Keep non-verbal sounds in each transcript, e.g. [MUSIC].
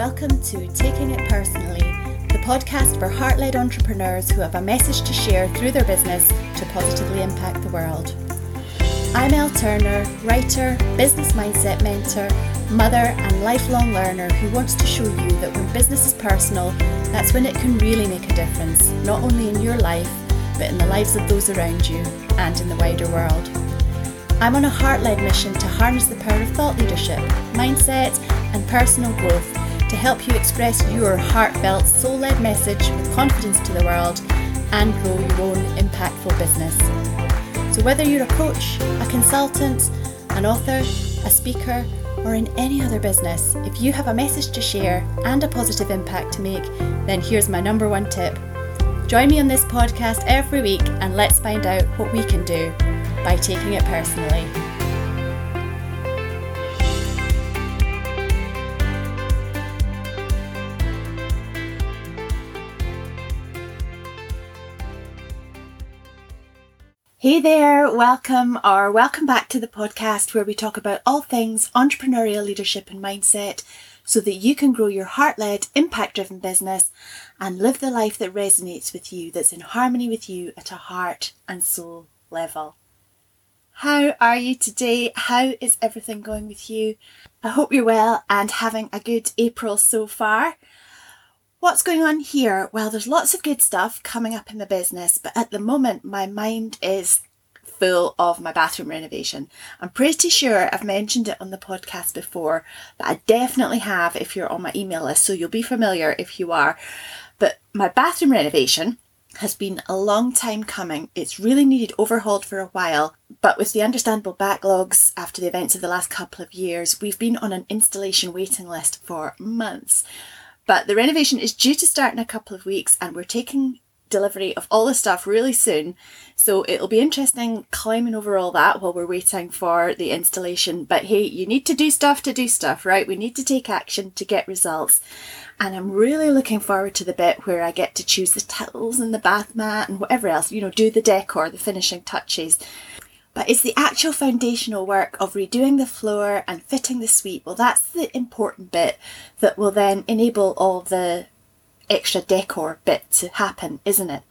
welcome to Taking It Personally, the podcast for heart led entrepreneurs who have a message to share through their business to positively impact the world. I'm Elle Turner, writer, business mindset mentor, mother, and lifelong learner who wants to show you that when business is personal, that's when it can really make a difference, not only in your life, but in the lives of those around you and in the wider world. I'm on a heart led mission to harness the power of thought leadership, mindset, and personal growth to help you express your heartfelt, soul led message with confidence to the world and grow your own impactful business. So, whether you're a coach, a consultant, an author, a speaker, or in any other business, if you have a message to share and a positive impact to make, then here's my number one tip. Join me on this podcast every week and let's find out what we can do by taking it personally. Hey there, welcome or welcome back to the podcast where we talk about all things entrepreneurial leadership and mindset so that you can grow your heart led, impact driven business and live the life that resonates with you, that's in harmony with you at a heart and soul level. How are you today? How is everything going with you? I hope you're well and having a good April so far. What's going on here? Well, there's lots of good stuff coming up in the business, but at the moment, my mind is full of my bathroom renovation. I'm pretty sure I've mentioned it on the podcast before, but I definitely have if you're on my email list, so you'll be familiar if you are. But my bathroom renovation has been a long time coming. It's really needed overhauled for a while, but with the understandable backlogs after the events of the last couple of years, we've been on an installation waiting list for months. But the renovation is due to start in a couple of weeks, and we're taking delivery of all the stuff really soon. So it'll be interesting climbing over all that while we're waiting for the installation. But hey, you need to do stuff to do stuff, right? We need to take action to get results. And I'm really looking forward to the bit where I get to choose the towels and the bath mat and whatever else, you know, do the decor, the finishing touches. But it's the actual foundational work of redoing the floor and fitting the suite. Well, that's the important bit that will then enable all the extra decor bit to happen, isn't it?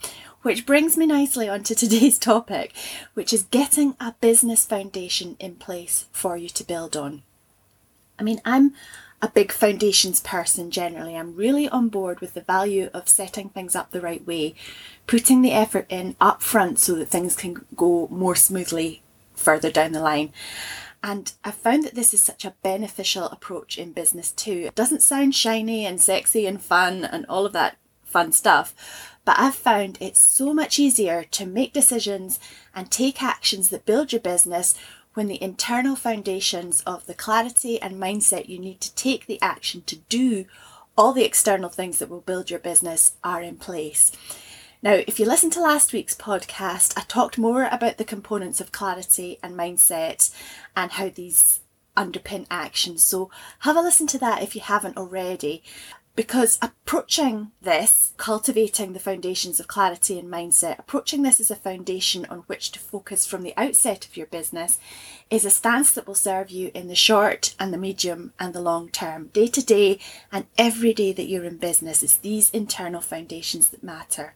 Which brings me nicely onto [LAUGHS] today's topic, which is getting a business foundation in place for you to build on. I mean, I'm a big foundations person generally. I'm really on board with the value of setting things up the right way, putting the effort in up front so that things can go more smoothly further down the line. And I've found that this is such a beneficial approach in business too. It doesn't sound shiny and sexy and fun and all of that fun stuff, but I've found it's so much easier to make decisions and take actions that build your business when the internal foundations of the clarity and mindset you need to take the action to do all the external things that will build your business are in place. Now, if you listen to last week's podcast, I talked more about the components of clarity and mindset and how these underpin actions. So have a listen to that if you haven't already because approaching this, cultivating the foundations of clarity and mindset, approaching this as a foundation on which to focus from the outset of your business is a stance that will serve you in the short and the medium and the long term, day to day and every day that you're in business. It's these internal foundations that matter.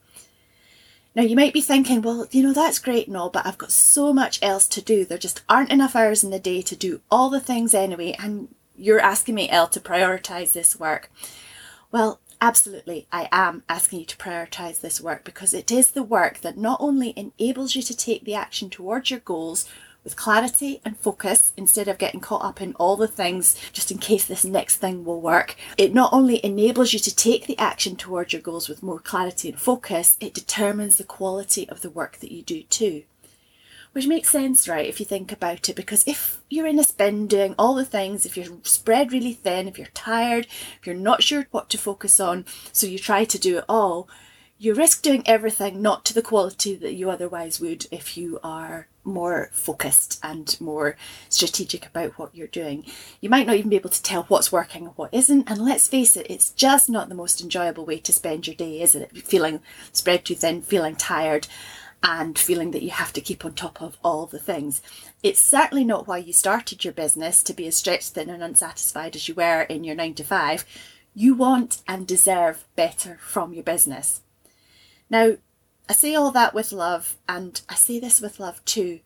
Now, you might be thinking, well, you know, that's great and all, but I've got so much else to do. There just aren't enough hours in the day to do all the things anyway. And you're asking me, Elle, to prioritize this work. Well, absolutely, I am asking you to prioritize this work because it is the work that not only enables you to take the action towards your goals with clarity and focus instead of getting caught up in all the things just in case this next thing will work. It not only enables you to take the action towards your goals with more clarity and focus, it determines the quality of the work that you do too. Which makes sense, right, if you think about it, because if you're in a spin doing all the things, if you're spread really thin, if you're tired, if you're not sure what to focus on, so you try to do it all, you risk doing everything not to the quality that you otherwise would if you are more focused and more strategic about what you're doing. You might not even be able to tell what's working and what isn't. And let's face it, it's just not the most enjoyable way to spend your day, is it? Feeling spread too thin, feeling tired, and feeling that you have to keep on top of all the things. It's certainly not why you started your business to be as stretched thin and unsatisfied as you were in your nine to five. You want and deserve better from your business. Now, I say all that with love, and I say this with love too.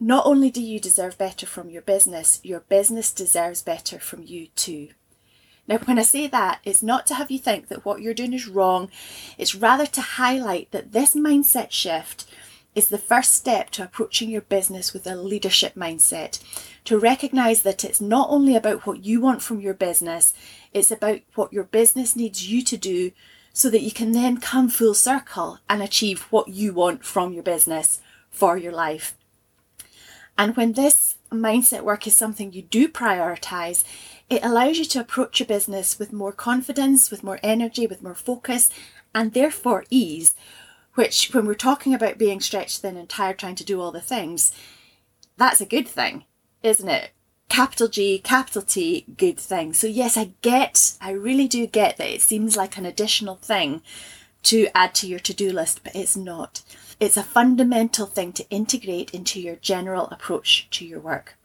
Not only do you deserve better from your business, your business deserves better from you too. Now, when I say that, it's not to have you think that what you're doing is wrong, it's rather to highlight that this mindset shift is the first step to approaching your business with a leadership mindset. To recognize that it's not only about what you want from your business, it's about what your business needs you to do so that you can then come full circle and achieve what you want from your business for your life. And when this mindset work is something you do prioritize, it allows you to approach your business with more confidence, with more energy, with more focus, and therefore ease. Which, when we're talking about being stretched thin and tired trying to do all the things, that's a good thing, isn't it? Capital G, capital T, good thing. So, yes, I get, I really do get that it seems like an additional thing to add to your to do list, but it's not. It's a fundamental thing to integrate into your general approach to your work.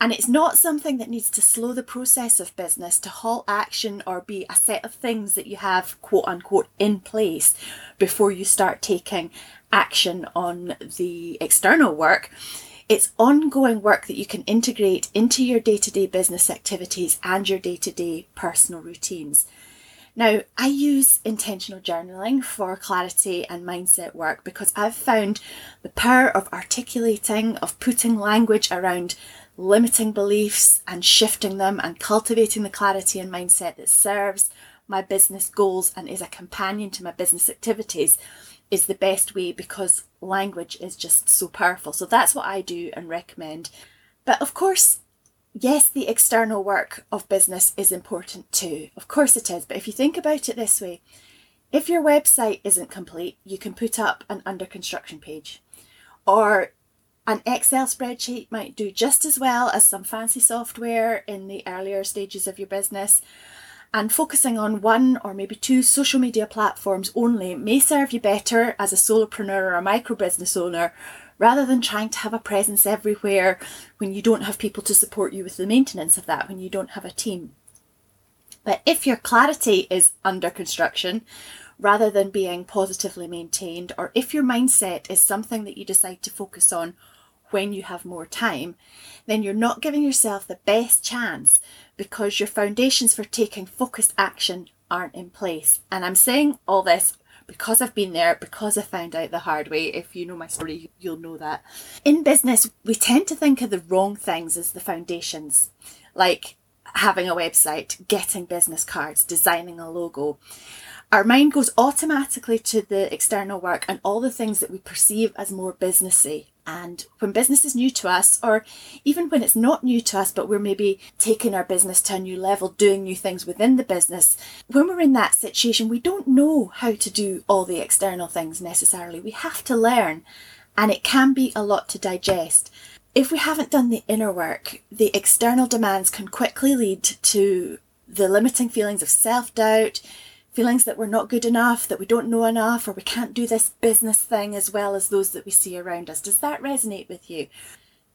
And it's not something that needs to slow the process of business, to halt action, or be a set of things that you have, quote unquote, in place before you start taking action on the external work. It's ongoing work that you can integrate into your day to day business activities and your day to day personal routines. Now, I use intentional journaling for clarity and mindset work because I've found the power of articulating, of putting language around limiting beliefs and shifting them and cultivating the clarity and mindset that serves my business goals and is a companion to my business activities is the best way because language is just so powerful. So that's what I do and recommend. But of course, yes, the external work of business is important too. Of course it is. But if you think about it this way, if your website isn't complete, you can put up an under construction page. Or an Excel spreadsheet might do just as well as some fancy software in the earlier stages of your business. And focusing on one or maybe two social media platforms only may serve you better as a solopreneur or a micro business owner rather than trying to have a presence everywhere when you don't have people to support you with the maintenance of that, when you don't have a team. But if your clarity is under construction, rather than being positively maintained, or if your mindset is something that you decide to focus on when you have more time, then you're not giving yourself the best chance because your foundations for taking focused action aren't in place. And I'm saying all this because I've been there, because I found out the hard way. If you know my story, you'll know that. In business, we tend to think of the wrong things as the foundations, like having a website, getting business cards, designing a logo. Our mind goes automatically to the external work and all the things that we perceive as more businessy and when business is new to us, or even when it's not new to us, but we're maybe taking our business to a new level, doing new things within the business, when we're in that situation, we don't know how to do all the external things necessarily. We have to learn, and it can be a lot to digest. If we haven't done the inner work, the external demands can quickly lead to the limiting feelings of self doubt, feelings that we're not good enough, that we don't know enough, or we can't do this business thing as well as those that we see around us. Does that resonate with you?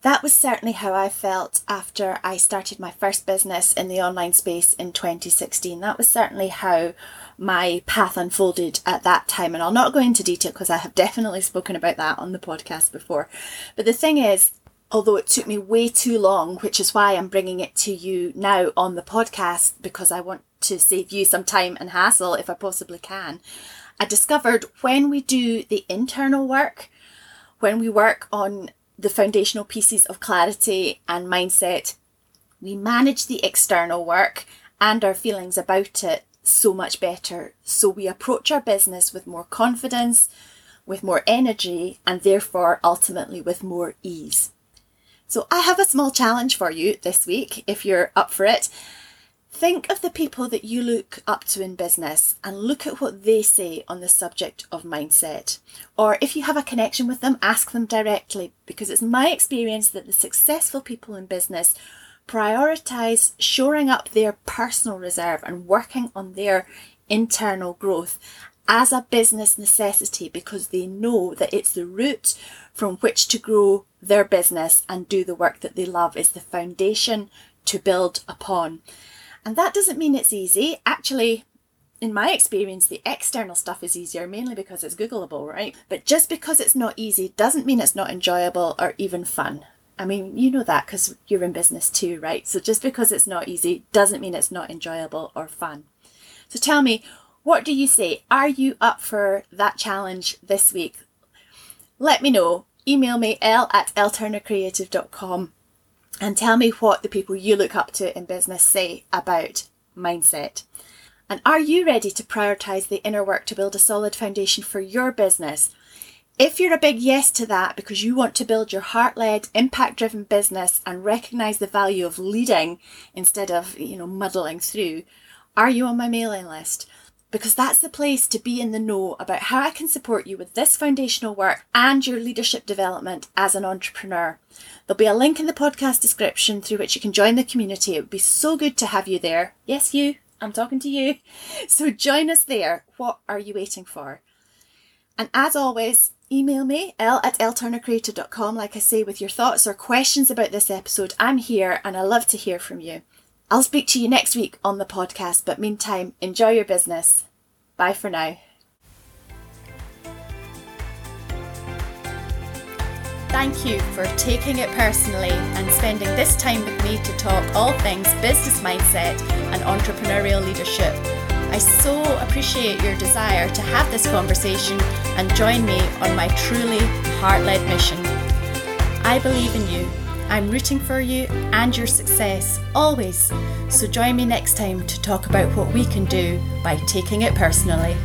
That was certainly how I felt after I started my first business in the online space in 2016. That was certainly how my path unfolded at that time. And I'll not go into detail because I have definitely spoken about that on the podcast before. But the thing is, although it took me way too long, which is why I'm bringing it to you now on the podcast because I want to save you some time and hassle if I possibly can. I discovered when we do the internal work, when we work on the foundational pieces of clarity and mindset, we manage the external work and our feelings about it so much better. So we approach our business with more confidence, with more energy, and therefore ultimately with more ease. So I have a small challenge for you this week if you're up for it. Think of the people that you look up to in business and look at what they say on the subject of mindset. Or if you have a connection with them, ask them directly because it's my experience that the successful people in business prioritize shoring up their personal reserve and working on their internal growth as a business necessity because they know that it's the route from which to grow their business and do the work that they love is the foundation to build upon. And that doesn't mean it's easy. Actually, in my experience, the external stuff is easier mainly because it's Googleable, right? But just because it's not easy doesn't mean it's not enjoyable or even fun. I mean, you know that because you're in business too, right? So just because it's not easy doesn't mean it's not enjoyable or fun. So tell me, what do you say? Are you up for that challenge this week? Let me know. Email me l at elleturnercreative.com and tell me what the people you look up to in business say about mindset. And are you ready to prioritize the inner work to build a solid foundation for your business? If you're a big yes to that because you want to build your heart led, impact driven business and recognize the value of leading instead of, you know, muddling through, are you on my mailing list? Because that's the place to be in the know about how I can support you with this foundational work and your leadership development as an entrepreneur. There'll be a link in the podcast description through which you can join the community. It would be so good to have you there. Yes, you. I'm talking to you. [LAUGHS] So join us there. What are you waiting for? And as always, email me, l at elleturnercreative.com, like I say, with your thoughts or questions about this episode. I'm here and I love to hear from you. I'll speak to you next week on the podcast, but meantime, enjoy your business. Bye for now. Thank you for taking it personally and spending this time with me to talk all things business mindset and entrepreneurial leadership. I so appreciate your desire to have this conversation and join me on my truly heart led mission. I believe in you. I'm rooting for you and your success always. So join me next time to talk about what we can do by taking it personally.